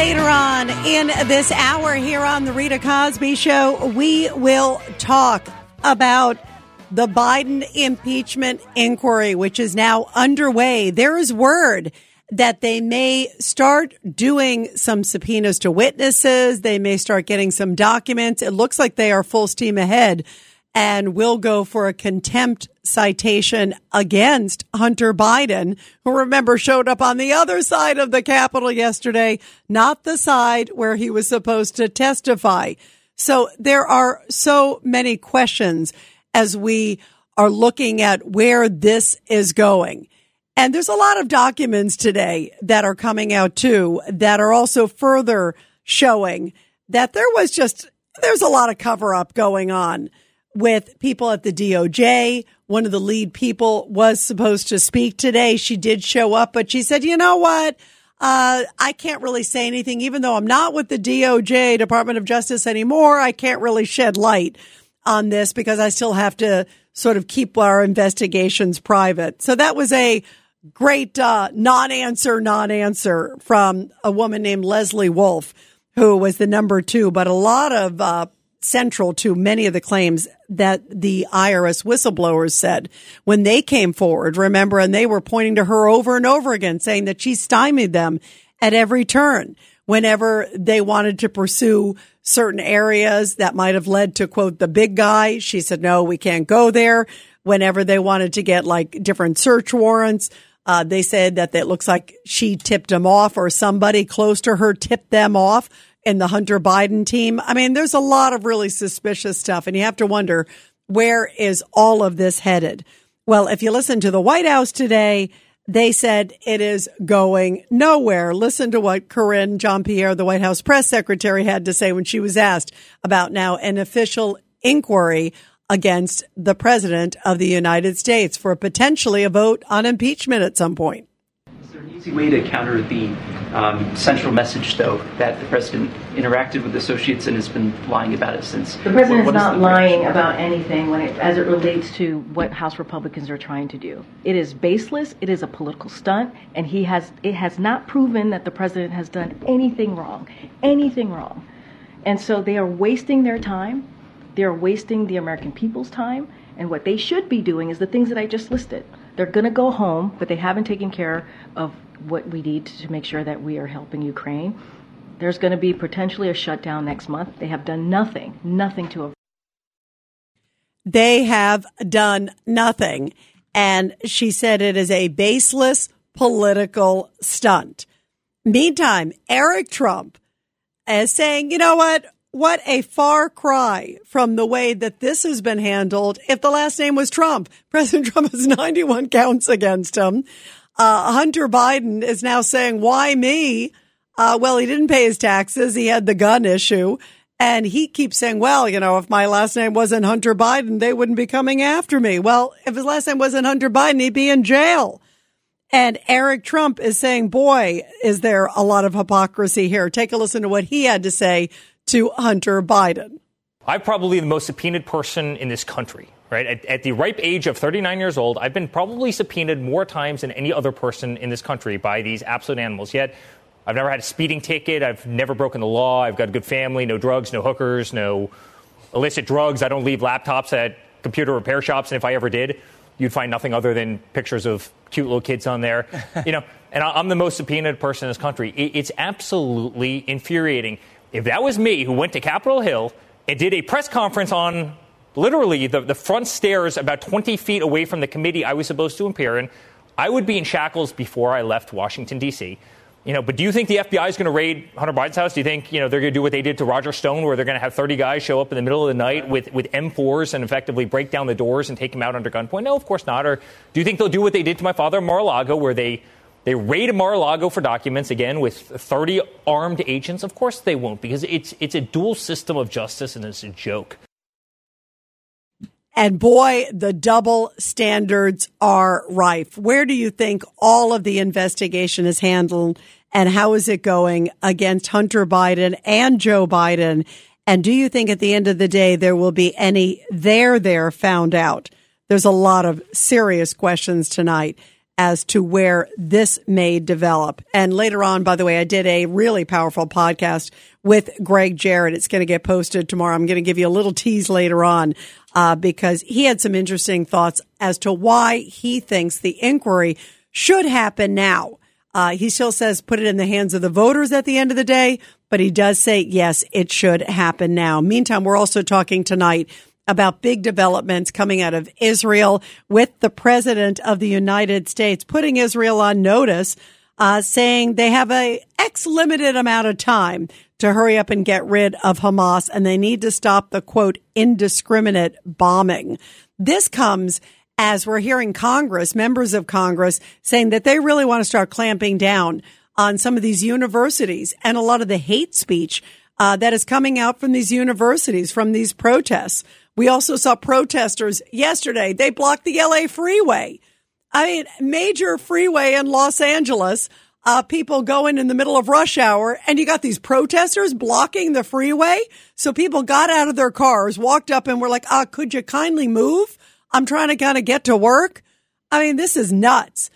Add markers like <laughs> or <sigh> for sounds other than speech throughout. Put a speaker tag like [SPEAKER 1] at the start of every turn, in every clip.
[SPEAKER 1] Later on in this hour here on the Rita Cosby Show, we will talk about the Biden impeachment inquiry, which is now underway. There is word that they may start doing some subpoenas to witnesses. They may start getting some documents. It looks like they are full steam ahead and will go for a contempt citation against Hunter Biden, who remember showed up on the other side of the Capitol yesterday, not the side where he was supposed to testify. So there are so many questions as we are looking at where this is going. And there's a lot of documents today that are coming out too that are also further showing that there was just, there's a lot of cover up going on with people at the DOJ. One of the lead people was supposed to speak today. She did show up, but she said, you know what? Uh, I can't really say anything, even though I'm not with the DOJ, Department of Justice anymore. I can't really shed light on this because I still have to sort of keep our investigations private. So that was a great uh, non-answer, non-answer from a woman named Leslie Wolf, who was the number two. But a lot of uh, central to many of the claims that the IRS whistleblowers said when they came forward. Remember, and they were pointing to her over and over again, saying that she stymied them at every turn whenever they wanted to pursue certain areas that might have led to quote the big guy. She said, no, we can't go there. Whenever they wanted to get like different search warrants, uh, they said that it looks like she tipped them off or somebody close to her tipped them off in the Hunter Biden team. I mean, there's a lot of really suspicious stuff and you have to wonder where is all of this headed? Well, if you listen to the White House today, they said it is going nowhere. Listen to what Karine Jean Pierre, the White House press secretary, had to say when she was asked about now an official inquiry against the president of the United States for potentially a vote on impeachment at some point.
[SPEAKER 2] There an easy way to counter the um, central message, though, that the president interacted with associates and has been lying about it since?
[SPEAKER 3] The president
[SPEAKER 2] What-
[SPEAKER 3] is not lying about anything when it, as it relates to what House Republicans are trying to do. It is baseless. It is a political stunt, and he has it has not proven that the president has done anything wrong, anything wrong, and so they are wasting their time. They are wasting the American people's time, and what they should be doing is the things that I just listed. They're going to go home, but they haven't taken care of what we need to make sure that we are helping Ukraine. There's going to be potentially a shutdown next month. They have done nothing, nothing to avoid.
[SPEAKER 1] They have done nothing. And she said it is a baseless political stunt. Meantime, Eric Trump is saying, you know what? What a far cry from the way that this has been handled. If the last name was Trump, <laughs> President Trump has 91 counts against him. Uh, Hunter Biden is now saying, why me? Uh, well, he didn't pay his taxes. He had the gun issue. And he keeps saying, well, you know, if my last name wasn't Hunter Biden, they wouldn't be coming after me. Well, if his last name wasn't Hunter Biden, he'd be in jail. And Eric Trump is saying, boy, is there a lot of hypocrisy here. Take a listen to what he had to say to Hunter Biden.
[SPEAKER 4] I'm probably the most subpoenaed person in this country, right? At, at, the ripe age of 39 years old, I've been probably subpoenaed more times than any other person in this country by these absolute animals. Yet, I've never had a speeding ticket. I've never broken the law. I've got a good family, no drugs, no hookers, no illicit drugs. I don't leave laptops at computer repair shops. And if I ever did, you'd find nothing other than pictures of cute little kids on there. <laughs> you know, and I'm the most subpoenaed person in this country. It's absolutely infuriating. If that was me who went to Capitol Hill and did a press conference on literally the, the front stairs about 20 feet away from the committee I was supposed to appear in, I would be in shackles before I left Washington, D.C. You know, but do you think the FBI is going to raid Hunter Biden's house? Do you think, you know, they're going to do what they did to Roger Stone, where they're going to have 30 guys show up in the middle of the night with, with M4s and effectively break down the doors and take him out under gunpoint? No, of course not. Or do you think they'll do what they did to my father Mar-a-Lago, where they They raid Mar-a-Lago for documents again with 30 armed agents. Of course they won't because it's it's a dual system of justice and it's a joke.
[SPEAKER 1] And boy, the double standards are rife. Where do you think all of the investigation is handled and how is it going against Hunter Biden and Joe Biden? And do you think at the end of the day there will be any there there found out? There's a lot of serious questions tonight as to where this may develop. And later on, by the way, I did a really powerful podcast with Gregg Jarrett. It's going to get posted tomorrow. I'm going to give you a little tease later on uh, because he had some interesting thoughts as to why he thinks the inquiry should happen now. Uh, he still says put it in the hands of the voters at the end of the day, but he does say yes, it should happen now. Meantime, we're also talking tonight about big developments coming out of Israel with the president of the United States putting Israel on notice, uh, saying they have a X limited amount of time to hurry up and get rid of Hamas and they need to stop the quote indiscriminate bombing. This comes as we're hearing Congress, members of Congress saying that they really want to start clamping down on some of these universities and a lot of the hate speech uh, that is coming out from these universities, from these protests. We also saw protesters yesterday. They blocked the LA freeway. I mean, major freeway in Los Angeles. Uh, people going in the middle of rush hour and you got these protesters blocking the freeway. So people got out of their cars, walked up and were like, ah, could you kindly move? I'm trying to kind of get to work. I mean, this is nuts.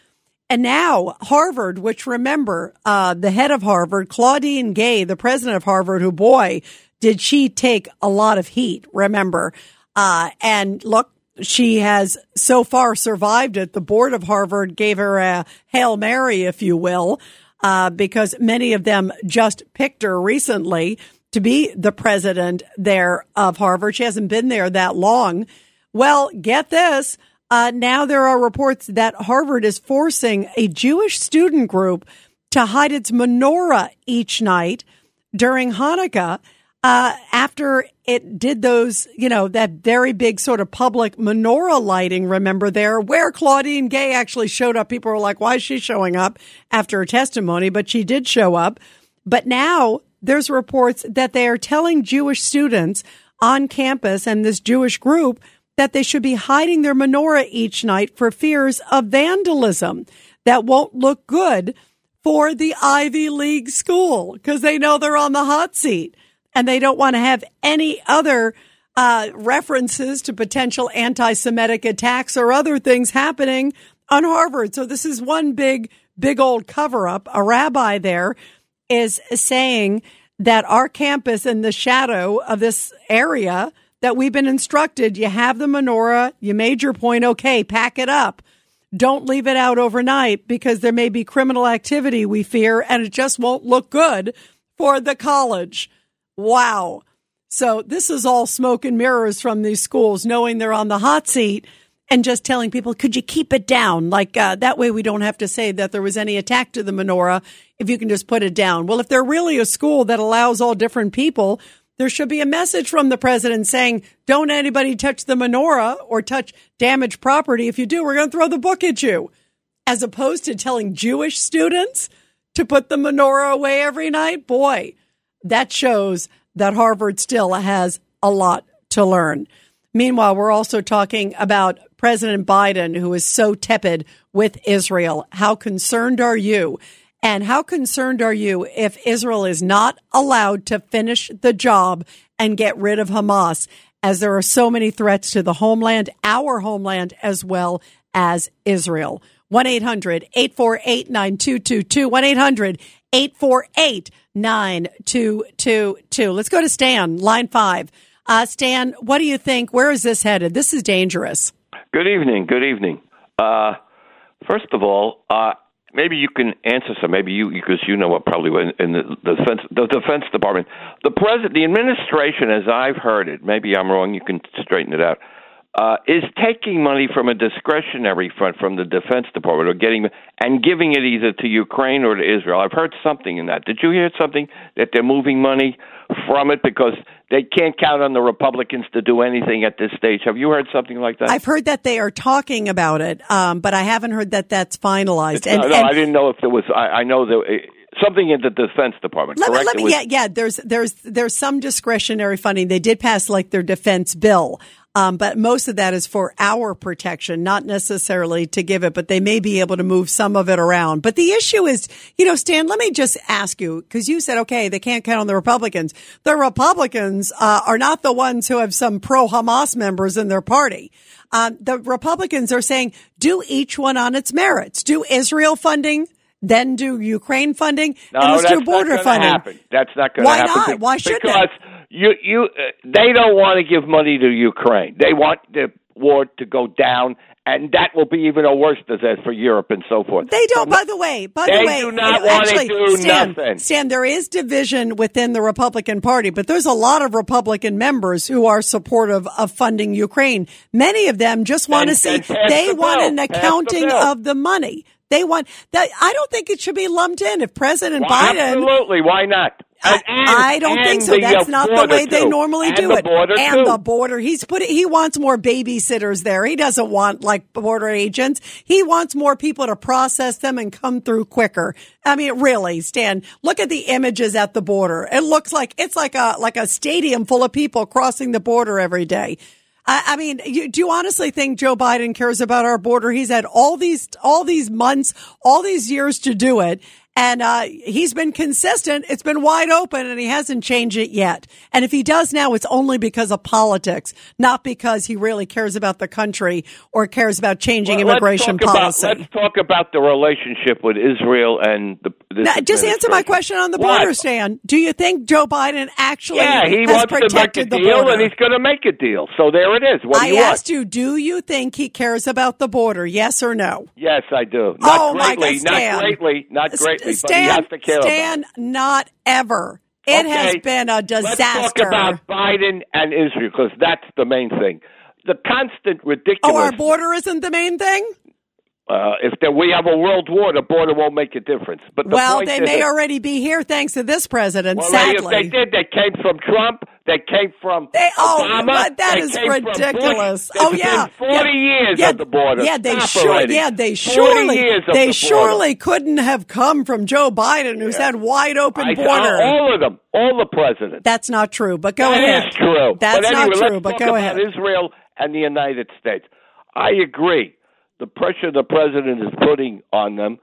[SPEAKER 1] And now Harvard, which remember, uh, the head of Harvard, Claudine Gay, the president of Harvard, who boy, did she take a lot of heat, remember? Uh, and look, she has so far survived it. The board of Harvard gave her a Hail Mary, if you will, uh, because many of them just picked her recently to be the president there of Harvard. She hasn't been there that long. Well, get this. Uh, now there are reports that Harvard is forcing a Jewish student group to hide its menorah each night during Hanukkah uh, after it did those, you know, that very big sort of public menorah lighting, remember there, where Claudine Gay actually showed up. People were like, why is she showing up after her testimony? But she did show up. But now there's reports that they are telling Jewish students on campus and this Jewish group that they should be hiding their menorah each night for fears of vandalism that won't look good for the Ivy League school because they know they're on the hot seat and they don't want to have any other uh, references to potential anti-Semitic attacks or other things happening on Harvard. So this is one big, big old cover up. A rabbi there is saying that our campus in the shadow of this area that we've been instructed, you have the menorah, you made your point, okay, pack it up. Don't leave it out overnight because there may be criminal activity, we fear, and it just won't look good for the college. Wow. So this is all smoke and mirrors from these schools, knowing they're on the hot seat and just telling people, could you keep it down? Like uh, that way we don't have to say that there was any attack to the menorah if you can just put it down. Well, if they're really a school that allows all different people, there should be a message from the president saying, don't anybody touch the menorah or touch damaged property. If you do, we're going to throw the book at you. As opposed to telling Jewish students to put the menorah away every night. Boy, that shows that Harvard still has a lot to learn. Meanwhile, we're also talking about President Biden, who is so tepid with Israel. How concerned are you? And how concerned are you if Israel is not allowed to finish the job and get rid of Hamas, as there are so many threats to the homeland, our homeland, as well as Israel? 1 800 848 9222. 1 800 848 9222. Let's go to Stan, line five. Uh, Stan, what do you think? Where is this headed? This is dangerous.
[SPEAKER 5] Good evening. Good evening. Uh, first of all, uh, maybe you can answer some. Maybe you, because you know what probably in, in the, the defense, the Defense Department, the president, the administration, as I've heard it. Maybe I'm wrong. You can straighten it out. Uh, is taking money from a discretionary fund from the Defense Department or getting and giving it either to Ukraine or to Israel. I've heard something in that. Did you hear something that they're moving money from it because they can't count on the Republicans to do anything at this stage? Have you heard something like that?
[SPEAKER 1] I've heard that they are talking about it, um, but I haven't heard that that's finalized.
[SPEAKER 5] no, no, I didn't know if there was. I, I know that. Uh, something in the Defense Department.
[SPEAKER 1] Let,
[SPEAKER 5] correct?
[SPEAKER 1] let me,
[SPEAKER 5] was,
[SPEAKER 1] yeah, yeah. There's there's there's some discretionary funding. They did pass like their defense bill. Um, but most of that is for our protection, not necessarily to give it, but they may be able to move some of it around. But the issue is, you know, Stan, let me just ask you, because you said, okay, they can't count on the Republicans. The Republicans uh, are not the ones who have some pro Hamas members in their party. Um, the Republicans are saying, do each one on its merits. Do Israel funding, then do Ukraine funding,
[SPEAKER 5] no,
[SPEAKER 1] and let's do border funding.
[SPEAKER 5] Happen. That's not going to happen.
[SPEAKER 1] Why
[SPEAKER 5] not?
[SPEAKER 1] Why should
[SPEAKER 5] because you you uh, they don't want to give money to Ukraine. They want the war to go down, and that will be even a worse disaster for Europe and so forth.
[SPEAKER 1] They don't.
[SPEAKER 5] So
[SPEAKER 1] by the way, by the way,
[SPEAKER 5] do not
[SPEAKER 1] you know,
[SPEAKER 5] wanna
[SPEAKER 1] actually,
[SPEAKER 5] do
[SPEAKER 1] Stan,
[SPEAKER 5] nothing.
[SPEAKER 1] Stan, there is division within the Republican Party, but there's a lot of Republican members who are supportive of funding Ukraine. Many of them just want to see they
[SPEAKER 5] the
[SPEAKER 1] want
[SPEAKER 5] bill.
[SPEAKER 1] an
[SPEAKER 5] Pass the
[SPEAKER 1] accounting of the money. They want that. I don't think it should be lumped in. If President Biden
[SPEAKER 5] absolutely, why not?
[SPEAKER 1] I,
[SPEAKER 5] And-
[SPEAKER 1] I don't think so. That's not the way they normally
[SPEAKER 5] And
[SPEAKER 1] do
[SPEAKER 5] the
[SPEAKER 1] it.
[SPEAKER 5] Border
[SPEAKER 1] and
[SPEAKER 5] too.
[SPEAKER 1] the border. He's put he wants more babysitters there. He doesn't want like border agents. He wants more people to process them and come through quicker. I mean, really, Stan, look at the images at the border. It looks like it's like a like a stadium full of people crossing the border every day. I, I mean, you, do you honestly think Joe Biden cares about our border? He's had all these all these months, all these years to do it. And uh, he's been consistent. It's been wide open, and he hasn't changed it yet. And if he does now, it's only because of politics, not because he really cares about the country or cares about changing
[SPEAKER 5] Well, let's
[SPEAKER 1] immigration policy.
[SPEAKER 5] About, let's talk about the relationship with Israel and the.
[SPEAKER 1] Now, just answer my question on the
[SPEAKER 5] What?
[SPEAKER 1] border, Stan. Do you think Joe Biden actually
[SPEAKER 5] Yeah, he
[SPEAKER 1] has
[SPEAKER 5] wants to make a
[SPEAKER 1] the
[SPEAKER 5] deal,
[SPEAKER 1] border?
[SPEAKER 5] and he's going to make a deal. So there it is. What do
[SPEAKER 1] I
[SPEAKER 5] you want?
[SPEAKER 1] asked you, do you think he cares about the border? Yes or no?
[SPEAKER 5] Yes, I do. Not
[SPEAKER 1] oh my
[SPEAKER 5] greatly,
[SPEAKER 1] God, Stan.
[SPEAKER 5] not greatly, not greatly, but
[SPEAKER 1] Stan,
[SPEAKER 5] he has to care
[SPEAKER 1] Stan, not ever. It has been a disaster.
[SPEAKER 5] Let's talk about Biden and Israel because that's the main thing. The constant ridiculous.
[SPEAKER 1] oh, our border isn't the main thing?
[SPEAKER 5] Uh, if there, we have a world war, the border won't make a difference. But the
[SPEAKER 1] Well, they may already be here thanks to this president,
[SPEAKER 5] well,
[SPEAKER 1] sadly.
[SPEAKER 5] if they did, they came from Trump. They came from
[SPEAKER 1] They- oh,
[SPEAKER 5] Obama.
[SPEAKER 1] but that is
[SPEAKER 5] came from Bush.
[SPEAKER 1] ridiculous. Oh, yeah.
[SPEAKER 5] forty
[SPEAKER 1] Yeah.
[SPEAKER 5] years
[SPEAKER 1] yeah,
[SPEAKER 5] of the border.
[SPEAKER 1] Yeah, they sure. Yeah, they surely. They
[SPEAKER 5] the
[SPEAKER 1] surely couldn't have come from Joe Biden, who's had wide open
[SPEAKER 5] I,
[SPEAKER 1] border.
[SPEAKER 5] all of them, all the presidents.
[SPEAKER 1] That's not true. But go
[SPEAKER 5] That
[SPEAKER 1] ahead.
[SPEAKER 5] is true.
[SPEAKER 1] That's
[SPEAKER 5] anyway,
[SPEAKER 1] not true. But go ahead.
[SPEAKER 5] Israel and the United States. I agree. The pressure the president is putting on them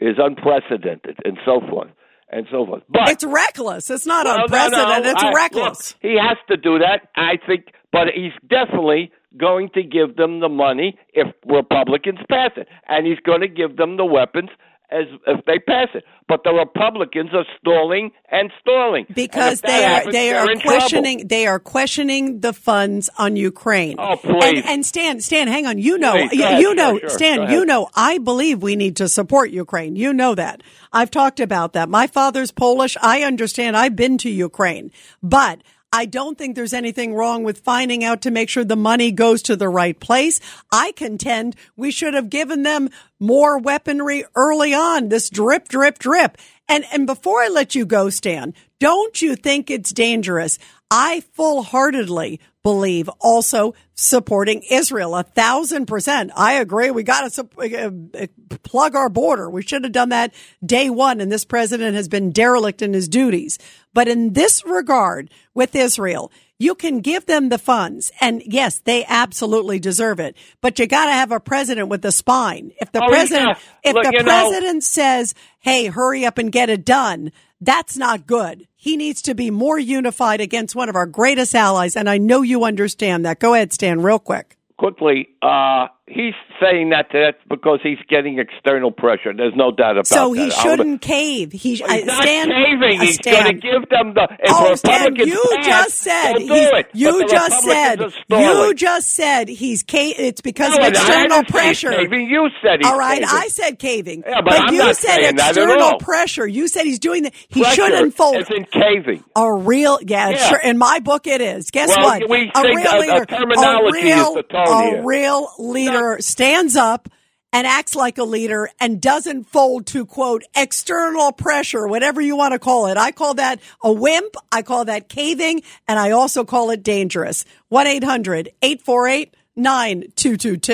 [SPEAKER 5] is unprecedented, and so forth, and so forth. But
[SPEAKER 1] It's reckless. It's not
[SPEAKER 5] Well, no,
[SPEAKER 1] unprecedented.
[SPEAKER 5] no,
[SPEAKER 1] it's
[SPEAKER 5] I-
[SPEAKER 1] reckless.
[SPEAKER 5] look, he has to do that, I think, but he's definitely going to give them the money if Republicans pass it, and he's going to give them the weapons as if they pass it. But the Republicans are stalling and stalling
[SPEAKER 1] because
[SPEAKER 5] that
[SPEAKER 1] they are
[SPEAKER 5] happens,
[SPEAKER 1] they
[SPEAKER 5] they're
[SPEAKER 1] are
[SPEAKER 5] in trouble.
[SPEAKER 1] questioning they are questioning the funds on Ukraine.
[SPEAKER 5] Oh, please.
[SPEAKER 1] And, and Stan, Stan, hang on. You know,
[SPEAKER 5] Please,
[SPEAKER 1] you,
[SPEAKER 5] ahead.
[SPEAKER 1] you know,
[SPEAKER 5] sure.
[SPEAKER 1] Stan, you know. I believe we need to support Ukraine. You know that. I've talked about that. My father's Polish. I understand. I've been to Ukraine, but. I don't think there's anything wrong with finding out to make sure the money goes to the right place. I contend we should have given them more weaponry early on. This drip, drip, drip. And, and before I let you go, Stan, don't you think it's dangerous? I full heartedly believe also supporting Israel a thousand percent. I agree. We got to uh, uh, plug our border. We should have done that day one. And this president has been derelict in his duties. But in this regard with Israel, you can give them the funds. And yes, they absolutely deserve it. But you got to have a president with a spine. If the
[SPEAKER 5] Oh,
[SPEAKER 1] president,
[SPEAKER 5] yeah.
[SPEAKER 1] if
[SPEAKER 5] Look,
[SPEAKER 1] the
[SPEAKER 5] you know-
[SPEAKER 1] president says, Hey, hurry up and get it done. That's not good. He needs to be more unified against one of our greatest allies. And I know you understand that. Go ahead, Stan, real quick.
[SPEAKER 5] quickly, uh, he's saying that that's because he's getting external pressure. There's no doubt about it.
[SPEAKER 1] So
[SPEAKER 5] that.
[SPEAKER 1] he shouldn't cave. He
[SPEAKER 5] He's
[SPEAKER 1] I-
[SPEAKER 5] not
[SPEAKER 1] Stan,
[SPEAKER 5] caving.
[SPEAKER 1] uh,
[SPEAKER 5] He's going to give them the. If
[SPEAKER 1] Oh, Stan, you
[SPEAKER 5] pass,
[SPEAKER 1] just said
[SPEAKER 5] do it.
[SPEAKER 1] you
[SPEAKER 5] But
[SPEAKER 1] just said
[SPEAKER 5] Republicans are stalling.
[SPEAKER 1] you just said he's ca- it's because
[SPEAKER 5] No,
[SPEAKER 1] of external
[SPEAKER 5] didn't say he's
[SPEAKER 1] pressure.
[SPEAKER 5] caving. You said he's
[SPEAKER 1] All right,
[SPEAKER 5] caving.
[SPEAKER 1] I said caving.
[SPEAKER 5] Yeah, but I'm
[SPEAKER 1] you
[SPEAKER 5] not
[SPEAKER 1] said
[SPEAKER 5] saying that at
[SPEAKER 1] external pressure. You said he's doing that. He
[SPEAKER 5] Pressure
[SPEAKER 1] shouldn't fold.
[SPEAKER 5] isn't caving.
[SPEAKER 1] A real, yeah,
[SPEAKER 5] Yeah.
[SPEAKER 1] sure. In my book, it is. Guess
[SPEAKER 5] Well,
[SPEAKER 1] what? a real
[SPEAKER 5] a- a
[SPEAKER 1] leader,
[SPEAKER 5] terminology
[SPEAKER 1] a real,
[SPEAKER 5] is the tone
[SPEAKER 1] a
[SPEAKER 5] here.
[SPEAKER 1] real leader stands up and acts like a leader and doesn't fold to quote external pressure, whatever you want to call it. I call that a wimp. I call that caving, and I also call it dangerous. One 848 9222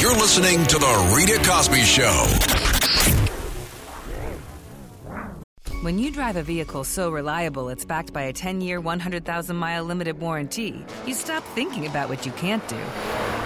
[SPEAKER 6] You're listening to The Rita Cosby Show.
[SPEAKER 7] When you drive a vehicle so reliable it's backed by a 10 year, 100,000 mile limited warranty, you stop thinking about what you can't do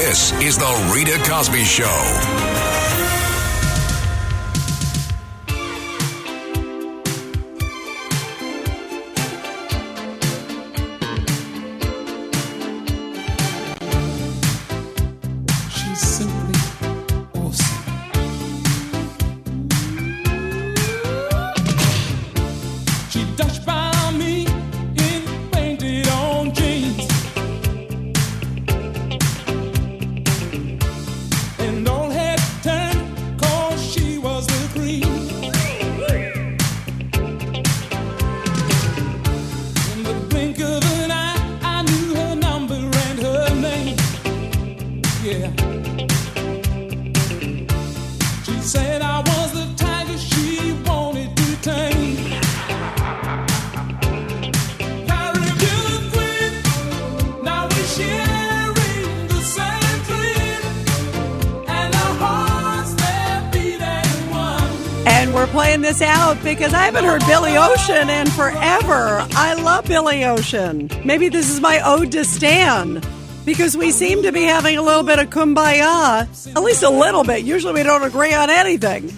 [SPEAKER 6] This is The Rita Cosby Show.
[SPEAKER 1] Because I haven't heard Billy Ocean in forever. I love Billy Ocean. Maybe this is my ode to Stan because we seem to be having a little bit of kumbaya, at least a little bit. Usually we don't agree on anything.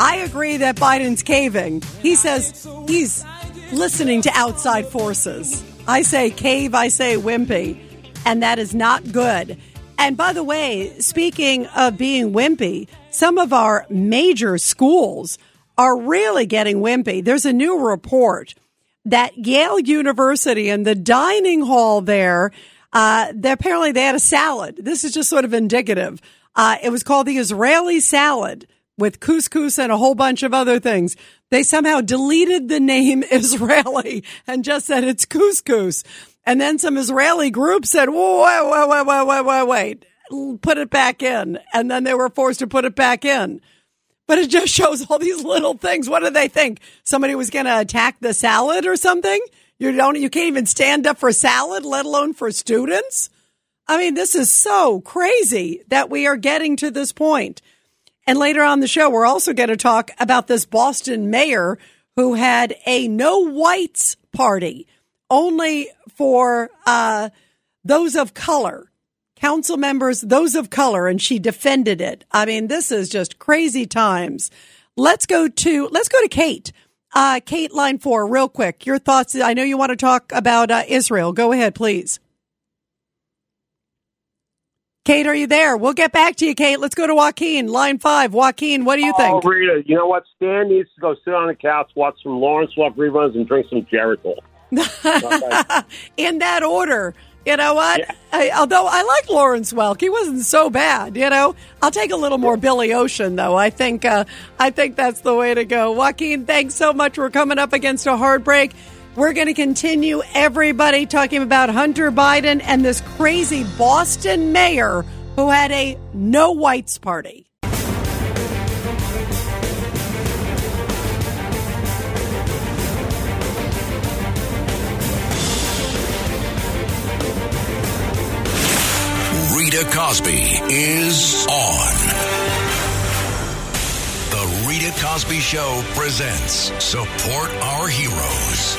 [SPEAKER 1] I agree that Biden's caving. He says he's listening to outside forces. I say cave, I say wimpy, and that is not good. And by the way, speaking of being wimpy, some of our major schools are really getting wimpy. There's a new report that Yale University and the dining hall there, uh, they, apparently they had a salad. This is just sort of indicative. Uh, it was called the Israeli salad with couscous and a whole bunch of other things. They somehow deleted the name <laughs> Israeli and just said it's couscous. And then some Israeli group said, whoa, wait, wait, wait, wait, wait, wait, wait, put it back in. And then they were forced to put it back in. But it just shows all these little things. What do they think? Somebody was going to attack the salad or something? You don't, you can't even stand up for salad, let alone for students. I mean, this is so crazy that we are getting to this point. And later on the show, we're also going to talk about this Boston mayor who had a no whites party only for uh, those of color, council members, those of color, and she defended it. I mean, this is just crazy times. Let's go to let's go to Kate. Uh, Kate, line four, real quick. Your thoughts. I know you want to talk about uh, Israel. Go ahead, please. Kate, are you there? We'll get back to you, Kate. Let's go to Joaquin, line five. Joaquin, what do you
[SPEAKER 8] Oh,
[SPEAKER 1] think?
[SPEAKER 8] Rita, you know what? Stan needs to go sit on the couch, watch some Lawrence Welk reruns, and drink some Geritol. <laughs>
[SPEAKER 1] in that order. You know what? I, although I like Lawrence Welk, he wasn't so bad. You know, I'll take a little more Billy Ocean though. I think uh, I think that's the way to go. Joaquin, thanks so much. We're coming up against a hard break. We're going to continue everybody talking about Hunter Biden and this crazy Boston mayor who had a no whites party.
[SPEAKER 6] Rita Cosby is on. The Rita Cosby Show presents Support Our Heroes.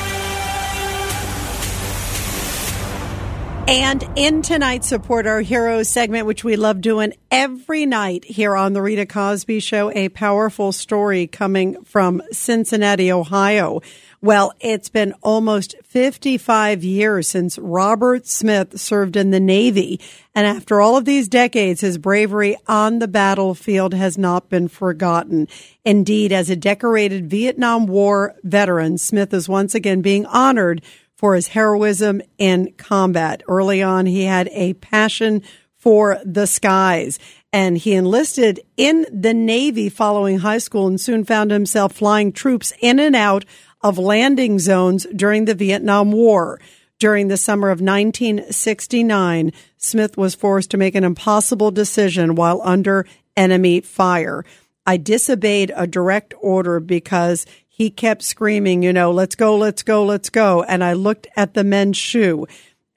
[SPEAKER 1] And in tonight's Support Our Heroes segment, which we love doing every night here on The Rita Cosby Show, a powerful story coming from Cincinnati, Ohio. Well, it's been almost 55 years since Robert Smith served in the Navy. And after all of these decades, his bravery on the battlefield has not been forgotten. Indeed, as a decorated Vietnam War veteran, Smith is once again being honored for his heroism in combat. Early on, he had a passion for the skies and he enlisted in the Navy following high school and soon found himself flying troops in and out of landing zones during the Vietnam War. During the summer of 1969, Smith was forced to make an impossible decision while under enemy fire. I disobeyed a direct order because he kept screaming, you know, let's go, let's go, let's go. And I looked at the men's shoe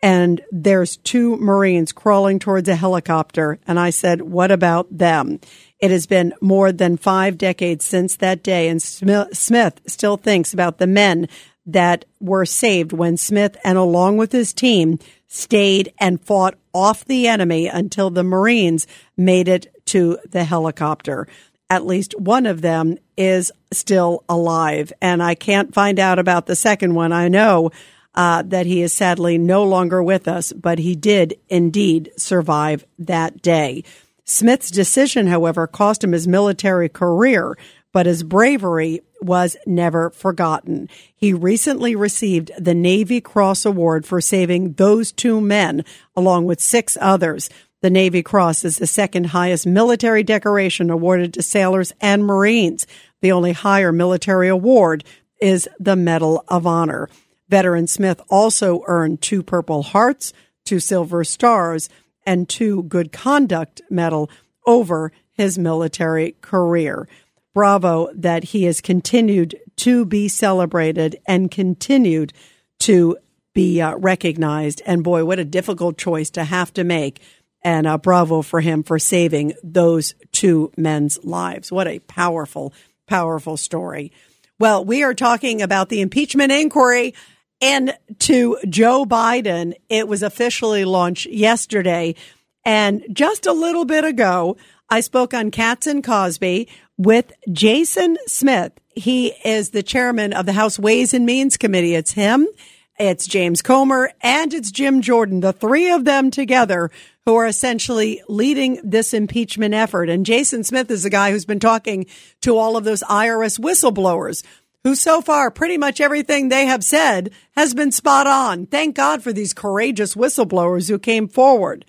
[SPEAKER 1] and there's two Marines crawling towards a helicopter. And I said, what about them? It has been more than five decades since that day. And Smith still thinks about the men that were saved when Smith and along with his team stayed and fought off the enemy until the Marines made it to the helicopter at least one of them is still alive. And I can't find out about the second one. I know uh, that he is sadly no longer with us, but he did indeed survive that day. Smith's decision, however, cost him his military career, but his bravery was never forgotten. He recently received the Navy Cross Award for saving those two men, along with six others. The Navy Cross is the second highest military decoration awarded to sailors and Marines. The only higher military award is the Medal of Honor. Veteran Smith also earned two Purple Hearts, two Silver Stars, and two Good Conduct Medal over his military career. Bravo that he has continued to be celebrated and continued to be uh, recognized. And boy, what a difficult choice to have to make and uh, bravo for him for saving those two men's lives. What a powerful, powerful story. Well, we are talking about the impeachment inquiry and to Joe Biden. It was officially launched yesterday. And just a little bit ago, I spoke on Cats and Cosby with Jason Smith. He is the chairman of the House Ways and Means Committee. It's him, it's James Comer, and it's Jim Jordan, the three of them together who are essentially leading this impeachment effort. And Jason Smith is the guy who's been talking to all of those IRS whistleblowers who so far pretty much everything they have said has been spot on. Thank God for these courageous whistleblowers who came forward.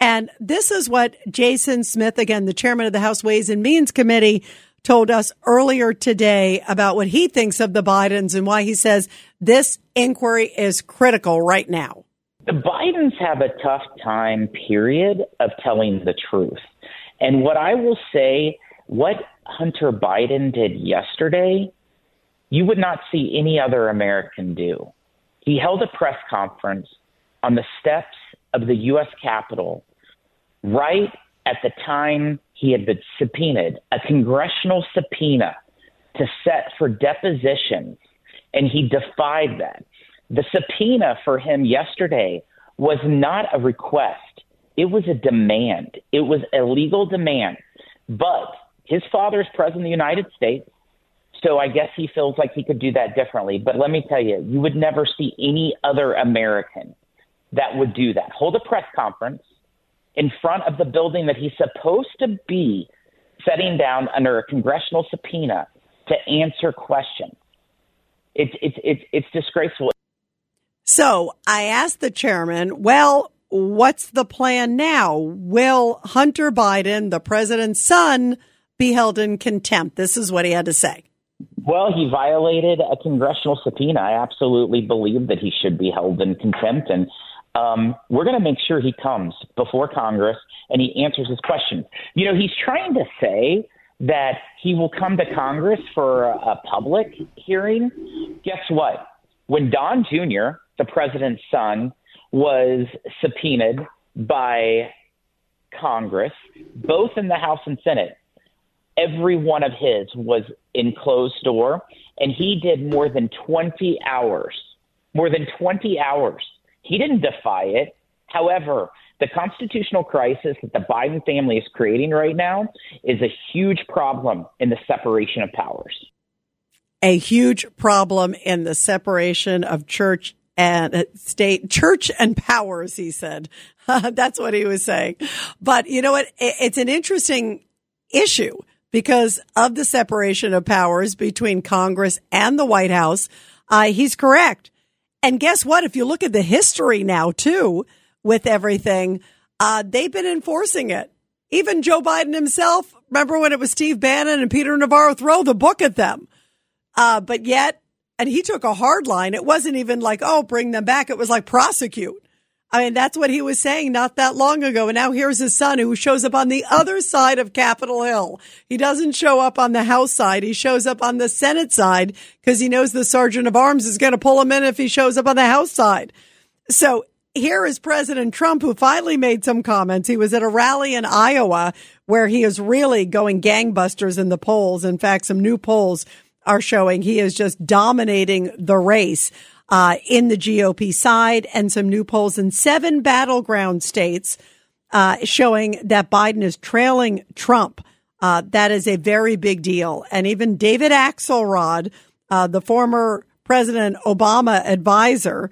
[SPEAKER 1] And this is what Jason Smith, again, the chairman of the House Ways and Means Committee, told us earlier today about what he thinks of the Bidens and why he says this inquiry is critical right now.
[SPEAKER 9] The Bidens have a tough time, period, of telling the truth. And what I will say, what Hunter Biden did yesterday, you would not see any other American do. He held a press conference on the steps of the U.S. Capitol right at the time he had been subpoenaed, a congressional subpoena to set for depositions, and he defied that. The subpoena for him yesterday was not a request, it was a demand. It was a legal demand. But his father is president of the United States. So I guess he feels like he could do that differently. But let me tell you, you would never see any other American that would do that. Hold a press conference in front of the building that he's supposed to be setting down under a congressional subpoena to answer questions. It's it's it's it's disgraceful.
[SPEAKER 1] So I asked the chairman, well, what's the plan now? Will Hunter Biden, the president's son, be held in contempt? This is what he had to say.
[SPEAKER 9] Well, he violated a congressional subpoena. I absolutely believe that he should be held in contempt. And um, we're going to make sure he comes before Congress and he answers his questions. You know, he's trying to say that he will come to Congress for a public hearing. Guess what? When Don Jr., the president's son, was subpoenaed by Congress, both in the House and Senate, every one of his was in closed door, and he did more than 20 hours. More than 20 hours. He didn't defy it. However, the constitutional crisis that the Biden family is creating right now is a huge problem in the separation of powers.
[SPEAKER 1] A huge problem in the separation of church and uh, state, church and powers, he said. <laughs> That's what he was saying. But you know what? It's an interesting issue because of the separation of powers between Congress and the White House. Uh, he's correct. And guess what? If you look at the history now, too, with everything, uh, they've been enforcing it. Even Joe Biden himself, remember when it was Steve Bannon and Peter Navarro throw the book at them? Uh, but yet, and he took a hard line. It wasn't even like, oh, bring them back. It was like prosecute. I mean, that's what he was saying not that long ago. And now here's his son who shows up on the other side of Capitol Hill. He doesn't show up on the House side. He shows up on the Senate side because he knows the Sergeant of Arms is going to pull him in if he shows up on the House side. So here is President Trump who finally made some comments. He was at a rally in Iowa where he is really going gangbusters in the polls. In fact, some new polls are showing he is just dominating the race uh, in the GOP side and some new polls in seven battleground states uh, showing that Biden is trailing Trump. Uh, that is a very big deal. And even David Axelrod, uh, the former President Obama advisor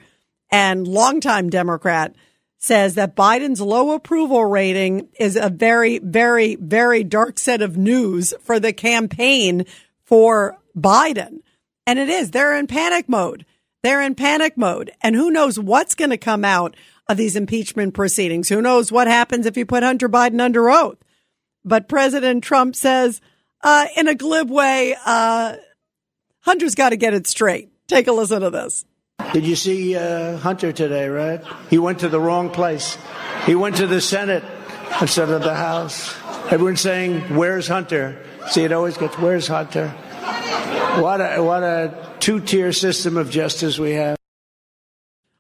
[SPEAKER 1] and longtime Democrat, says that Biden's low approval rating is a very, very, very dark set of news for the campaign for Biden. And it is. They're in panic mode. They're in panic mode. And who knows what's going to come out of these impeachment proceedings? Who knows what happens if you put Hunter Biden under oath? But President Trump says, uh, in a glib way, uh, Hunter's got to get it straight. Take a listen to this.
[SPEAKER 10] Did you see uh, Hunter today, right? He went to the wrong place. He went to the Senate instead of the House. Everyone's saying, Where's Hunter? See, it always gets, Where's Hunter? <laughs> What a, what a two tier system of justice we have.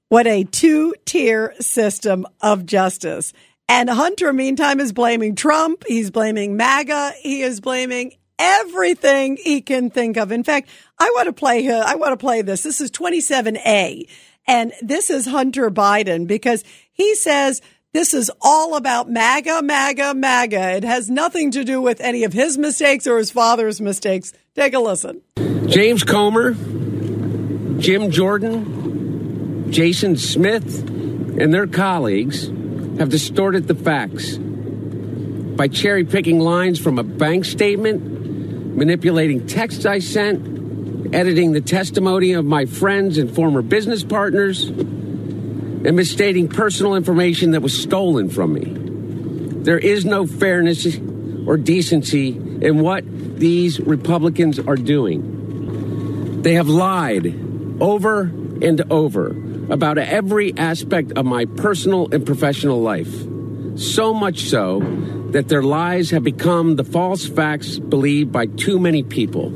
[SPEAKER 1] What a two tier system of justice. And Hunter, meantime, is blaming Trump. He's blaming MAGA. He is blaming everything he can think of. In fact, I want to play, uh, I want to play this. This is 27A. And this is Hunter Biden because he says this is all about MAGA, MAGA, MAGA. It has nothing to do with any of his mistakes or his father's mistakes. Take a listen.
[SPEAKER 11] James Comer, Jim Jordan, Jason Smith, and their colleagues have distorted the facts by cherry picking lines from a bank statement, manipulating texts I sent, editing the testimony of my friends and former business partners, and misstating personal information that was stolen from me. There is no fairness or decency in what these Republicans are doing. They have lied over and over about every aspect of my personal and professional life. So much so that their lies have become the false facts believed by too many people.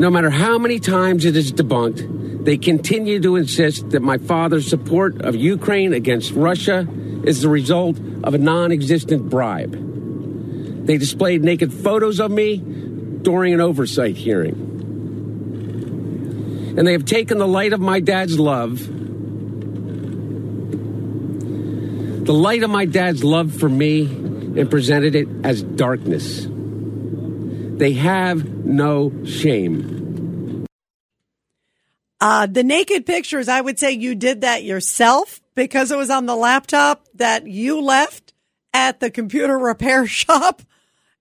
[SPEAKER 11] No matter how many times it is debunked, they continue to insist that my father's support of Ukraine against Russia is the result of a non existent bribe. They displayed naked photos of me during an oversight hearing. And they have taken the light of my dad's love, the light of my dad's love for me, and presented it as darkness. They have no shame.
[SPEAKER 1] Uh, the naked pictures, I would say you did that yourself because it was on the laptop that you left at the computer repair <laughs> shop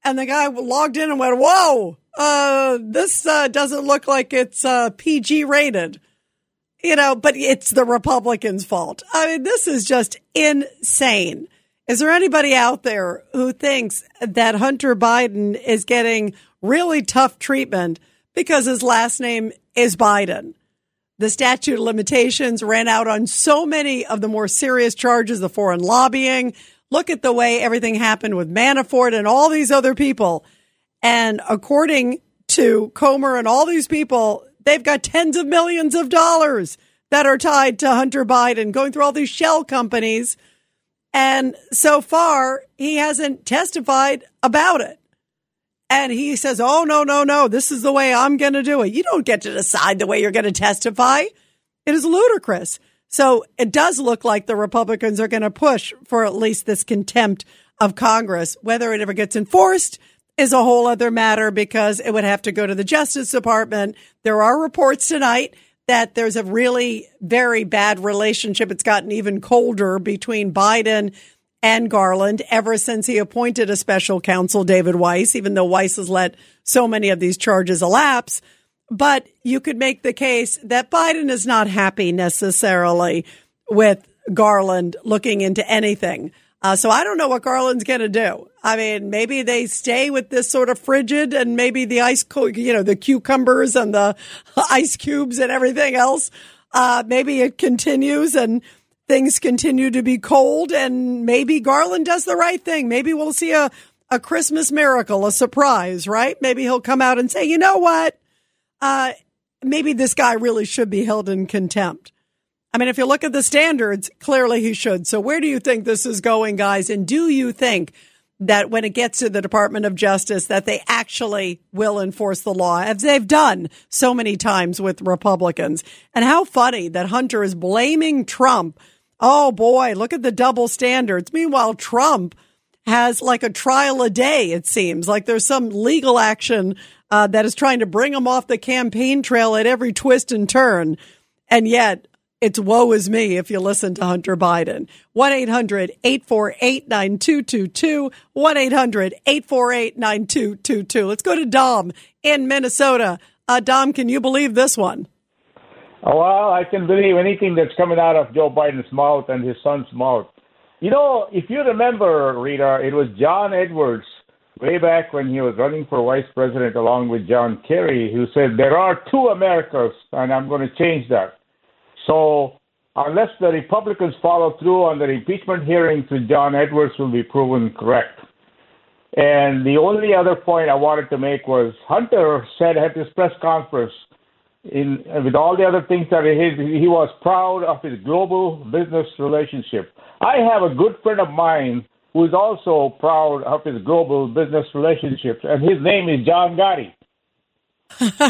[SPEAKER 1] and the guy logged in and went, "Whoa, uh, this uh, doesn't look like it's uh, PG rated." You know, but it's the Republicans' fault. I mean, this is just insane. Is there anybody out there who thinks that Hunter Biden is getting really tough treatment because his last name is Biden? The statute of limitations ran out on so many of the more serious charges, the foreign lobbying, Look at the way everything happened with Manafort and all these other people. And according to Comer and all these people, they've got tens of millions of dollars that are tied to Hunter Biden going through all these shell companies. And so far, he hasn't testified about it. And he says, Oh, no, no, no, this is the way I'm going to do it. You don't get to decide the way you're going to testify. It is ludicrous. So it does look like the Republicans are going to push for at least this contempt of Congress. Whether it ever gets enforced is a whole other matter because it would have to go to the Justice Department. There are reports tonight that there's a really very bad relationship. It's gotten even colder between Biden and Garland ever since he appointed a special counsel, David Weiss, even though Weiss has let so many of these charges elapse. But you could make the case that Biden is not happy necessarily with Garland looking into anything. Uh, so I don't know what Garland's going to do. I mean, maybe they stay with this sort of frigid and maybe the ice, co- you know, the cucumbers and the <laughs> ice cubes and everything else. Uh, maybe it continues and things continue to be cold and maybe Garland does the right thing. Maybe we'll see a, a Christmas miracle, a surprise, right? Maybe he'll come out and say, you know what? Uh, maybe this guy really should be held in contempt. I mean, if you look at the standards, clearly he should. So where do you think this is going, guys? And do you think that when it gets to the Department of Justice, that they actually will enforce the law as they've done so many times with Republicans? And how funny that Hunter is blaming Trump. Oh boy, look at the double standards. Meanwhile, Trump has like a trial a day, it seems like there's some legal action uh, that is trying to bring him off the campaign trail at every twist and turn. And yet it's woe is me if you listen to Hunter Biden. 1 800 848 9222. 1 800 848 9222. Let's go to Dom in Minnesota. Uh, Dom, can you believe this one?
[SPEAKER 12] Well, I can believe anything that's coming out of Joe Biden's mouth and his son's mouth. You know, if you remember, Rita, it was John Edwards way back when he was running for vice president along with John Kerry who said, There are two Americas, and I'm going to change that. So unless the Republicans follow through on the impeachment hearings, John Edwards will be proven correct. And the only other point I wanted to make was Hunter said at his press conference, in with all the other things that he he was proud of his global business relationship. I have a good friend of mine who is also proud of his global business relationships, and his name is John Gotti. <laughs>
[SPEAKER 1] That's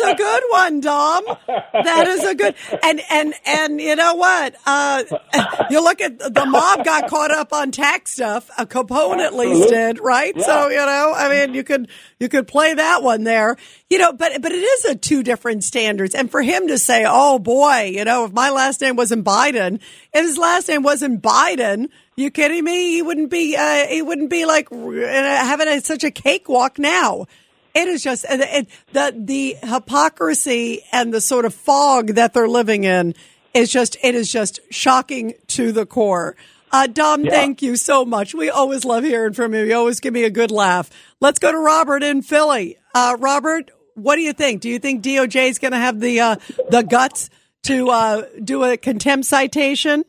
[SPEAKER 1] a good one, Dom. That is a good and and and you know what? Uh, <laughs> you look at the mob got caught up on tax stuff. A Capone at least did, right?
[SPEAKER 13] Yeah.
[SPEAKER 1] So you know, I mean, you could you could play that one there. You know, but but it is a two different standards. And for him to say, "Oh boy, you know, if my last name wasn't Biden, if his last name wasn't Biden." You kidding me? He wouldn't be. Uh, he wouldn't be like uh, having a, such a cakewalk now. It is just it, it, the the hypocrisy and the sort of fog that they're living in is just it is just shocking to the core. Uh, Dom,
[SPEAKER 13] Yeah.
[SPEAKER 1] thank you so much. We always love hearing from you. You always give me a good laugh. Let's go to Robert in Philly. Uh, Robert, what do you think? Do you think DOJ is going to have the uh, the guts to uh, do a contempt citation?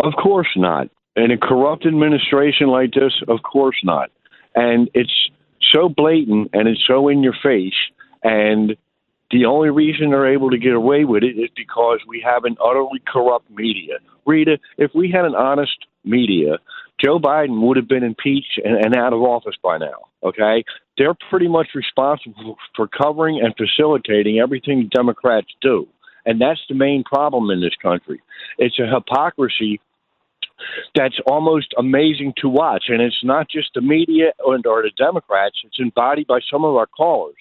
[SPEAKER 14] Of course not. In a corrupt administration like this, of course not. And it's so blatant and it's so in your face. And the only reason they're able to get away with it is because we have an utterly corrupt media. Rita, if we had an honest media, Joe Biden would have been impeached and, and out of office by now. Okay? They're pretty much responsible for covering and facilitating everything Democrats do. And that's the main problem in this country. It's a hypocrisy that's almost amazing to watch. And it's not just the media and or the Democrats, it's embodied by some of our callers.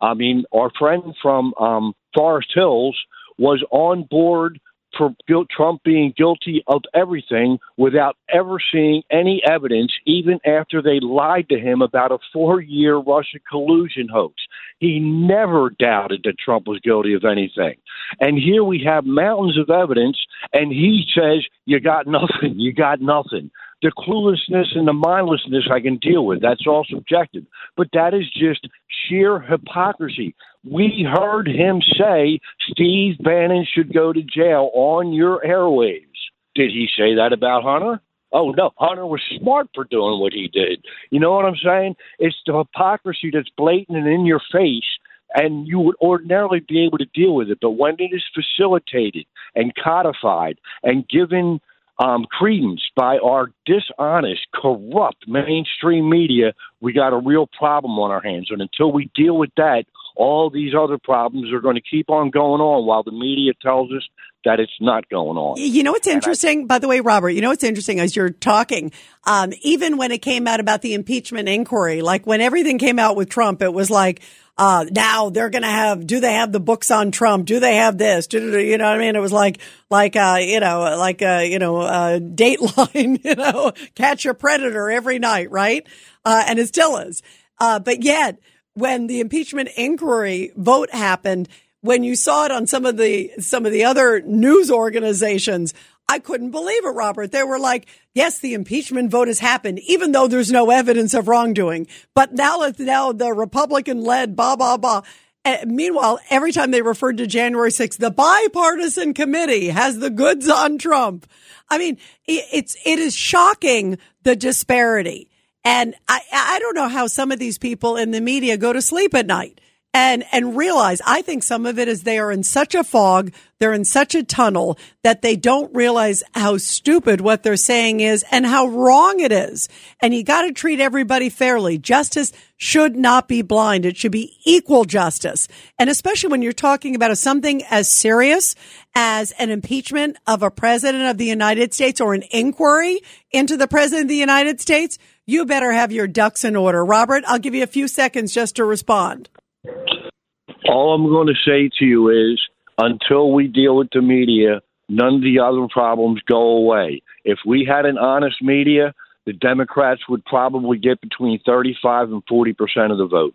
[SPEAKER 14] I mean, our friend from um, Forest Hills was on board Trump being guilty of everything without ever seeing any evidence, even after they lied to him about a four year Russia collusion hoax. He never doubted that Trump was guilty of anything. And here we have mountains of evidence, and he says, You got nothing. You got nothing. The cluelessness and the mindlessness I can deal with. That's all subjective. But that is just sheer hypocrisy. We heard him say Steve Bannon should go to jail on your airwaves. Did he say that about Hunter? Oh no, Hunter was smart for doing what he did. You know what I'm saying? It's the hypocrisy that's blatant and in your face, and you would ordinarily be able to deal with it. But when it is facilitated and codified and given um, credence by our dishonest, corrupt mainstream media, we got a real problem on our hands. And until we deal with that, all these other problems are going to keep on going on while the media tells us that it's not going on.
[SPEAKER 1] You know what's interesting, by the way, Robert, you know what's interesting as you're talking, um, even when it came out about the impeachment inquiry, like when everything came out with Trump, it was like, uh, now they're going to have, do they have the books on Trump? Do they have this? Do, do, do, you know what I mean? It was like, like, uh, you know, like, uh, you know, uh, <laughs> Dateline, you know, catch a predator every night, right? Uh, and it still is. Uh, but yet, when the impeachment inquiry vote happened, when you saw it on some of the some of the other news organizations, I couldn't believe it, Robert. They were like, yes, the impeachment vote has happened, even though there's no evidence of wrongdoing. But now it's now the Republican led blah, blah, blah. And meanwhile, every time they referred to January 6th, the bipartisan committee has the goods on Trump. I mean, it's, it is shocking the disparity. And I, I don't know how some of these people in the media go to sleep at night and and realize I think some of it is they are in such a fog, they're in such a tunnel that they don't realize how stupid what they're saying is and how wrong it is. And you got to treat everybody fairly. Justice should not be blind. It should be equal justice. And especially when you're talking about something as serious as an impeachment of a president of the United States or an inquiry into the president of the United States, you better have your ducks in order. Robert, I'll give you a few seconds just to respond.
[SPEAKER 14] All I'm going to say to you is until we deal with the media, none of the other problems go away. If we had an honest media, the Democrats would probably get between 35 and 40 percent of the vote.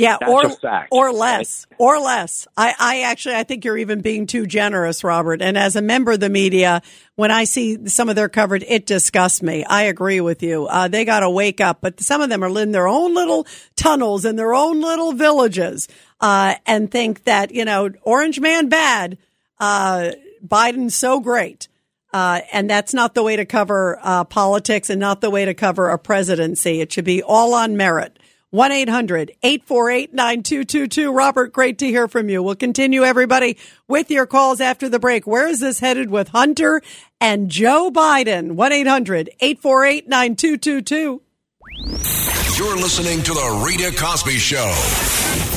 [SPEAKER 1] Yeah,
[SPEAKER 14] That's
[SPEAKER 1] or
[SPEAKER 14] fact.
[SPEAKER 1] or less, or less. I, I actually I think you're even being too generous, Robert. And as a member of the media, when I see some of their coverage, it disgusts me. I agree with you. Uh, they got to wake up, but some of them are in their own little tunnels in their own little villages, uh, and think that you know Orange Man bad, uh, Biden's so great. Uh, and that's not the way to cover uh, politics and not the way to cover a presidency. It should be all on merit. 1 800 848 9222. Robert, great to hear from you. We'll continue, everybody, with your calls after the break. Where is this headed with Hunter and Joe Biden? 1 800 848 9222.
[SPEAKER 6] You're listening to The Rita Cosby Show.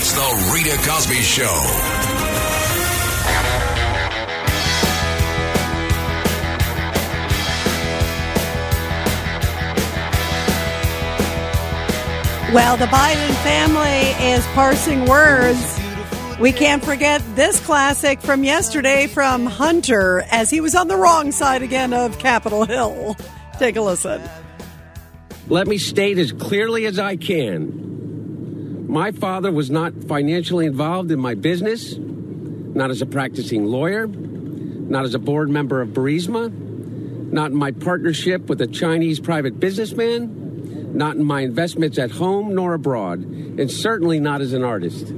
[SPEAKER 6] It's The Rita Cosby Show.
[SPEAKER 1] Well, the Biden family is parsing words. We can't forget this classic from yesterday from Hunter as he was on the wrong side again of Capitol Hill. Take a listen.
[SPEAKER 11] Let me state as clearly as I can. My father was not financially involved in my business, not as a practicing lawyer, not as a board member of Burisma, not in my partnership with a Chinese private businessman, not in my investments at home nor abroad, and certainly not as an artist.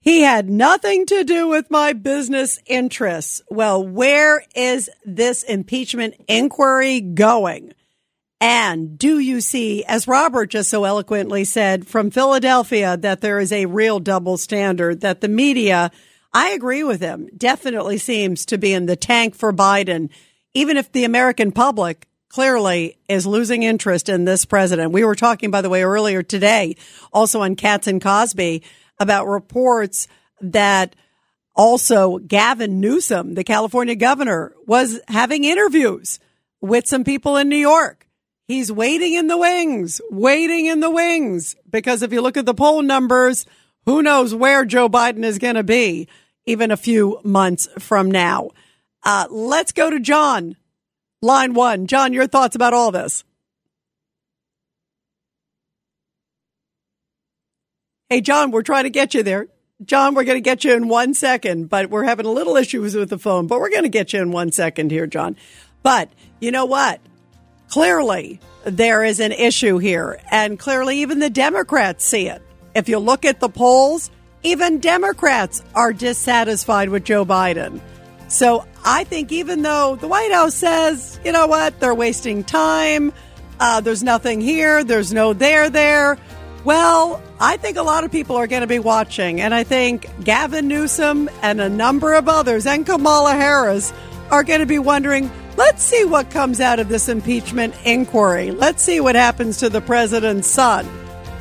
[SPEAKER 1] He had nothing to do with my business interests. Well, where is this impeachment inquiry going? And do you see, as Robert just so eloquently said from Philadelphia, that there is a real double standard, that the media, I agree with him, definitely seems to be in the tank for Biden, even if the American public clearly is losing interest in this president. We were talking, by the way, earlier today, also on Cats and Cosby, about reports that also Gavin Newsom, the California governor, was having interviews with some people in New York. He's waiting in the wings, waiting in the wings, because if you look at the poll numbers, who knows where Joe Biden is going to be even a few months from now. Uh, let's go to John, line one. John, your thoughts about all this? Hey, John, we're trying to get you there. John, we're going to get you in one second, but we're having a little issues with the phone, but we're going to get you in one second here, John. But you know what? Clearly, there is an issue here, and clearly, even the Democrats see it. If you look at the polls, even Democrats are dissatisfied with Joe Biden. So I think even though the White House says, you know what, they're wasting time, uh, there's nothing here, there's no there there. Well, I think a lot of people are going to be watching, and I think Gavin Newsom and a number of others, and Kamala Harris, are going to be wondering let's see what comes out of this impeachment inquiry. Let's see what happens to the president's son.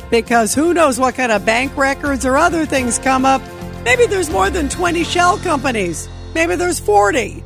[SPEAKER 1] Because who knows what kind of bank records or other things come up. Maybe there's more than 20 shell companies. Maybe there's 40.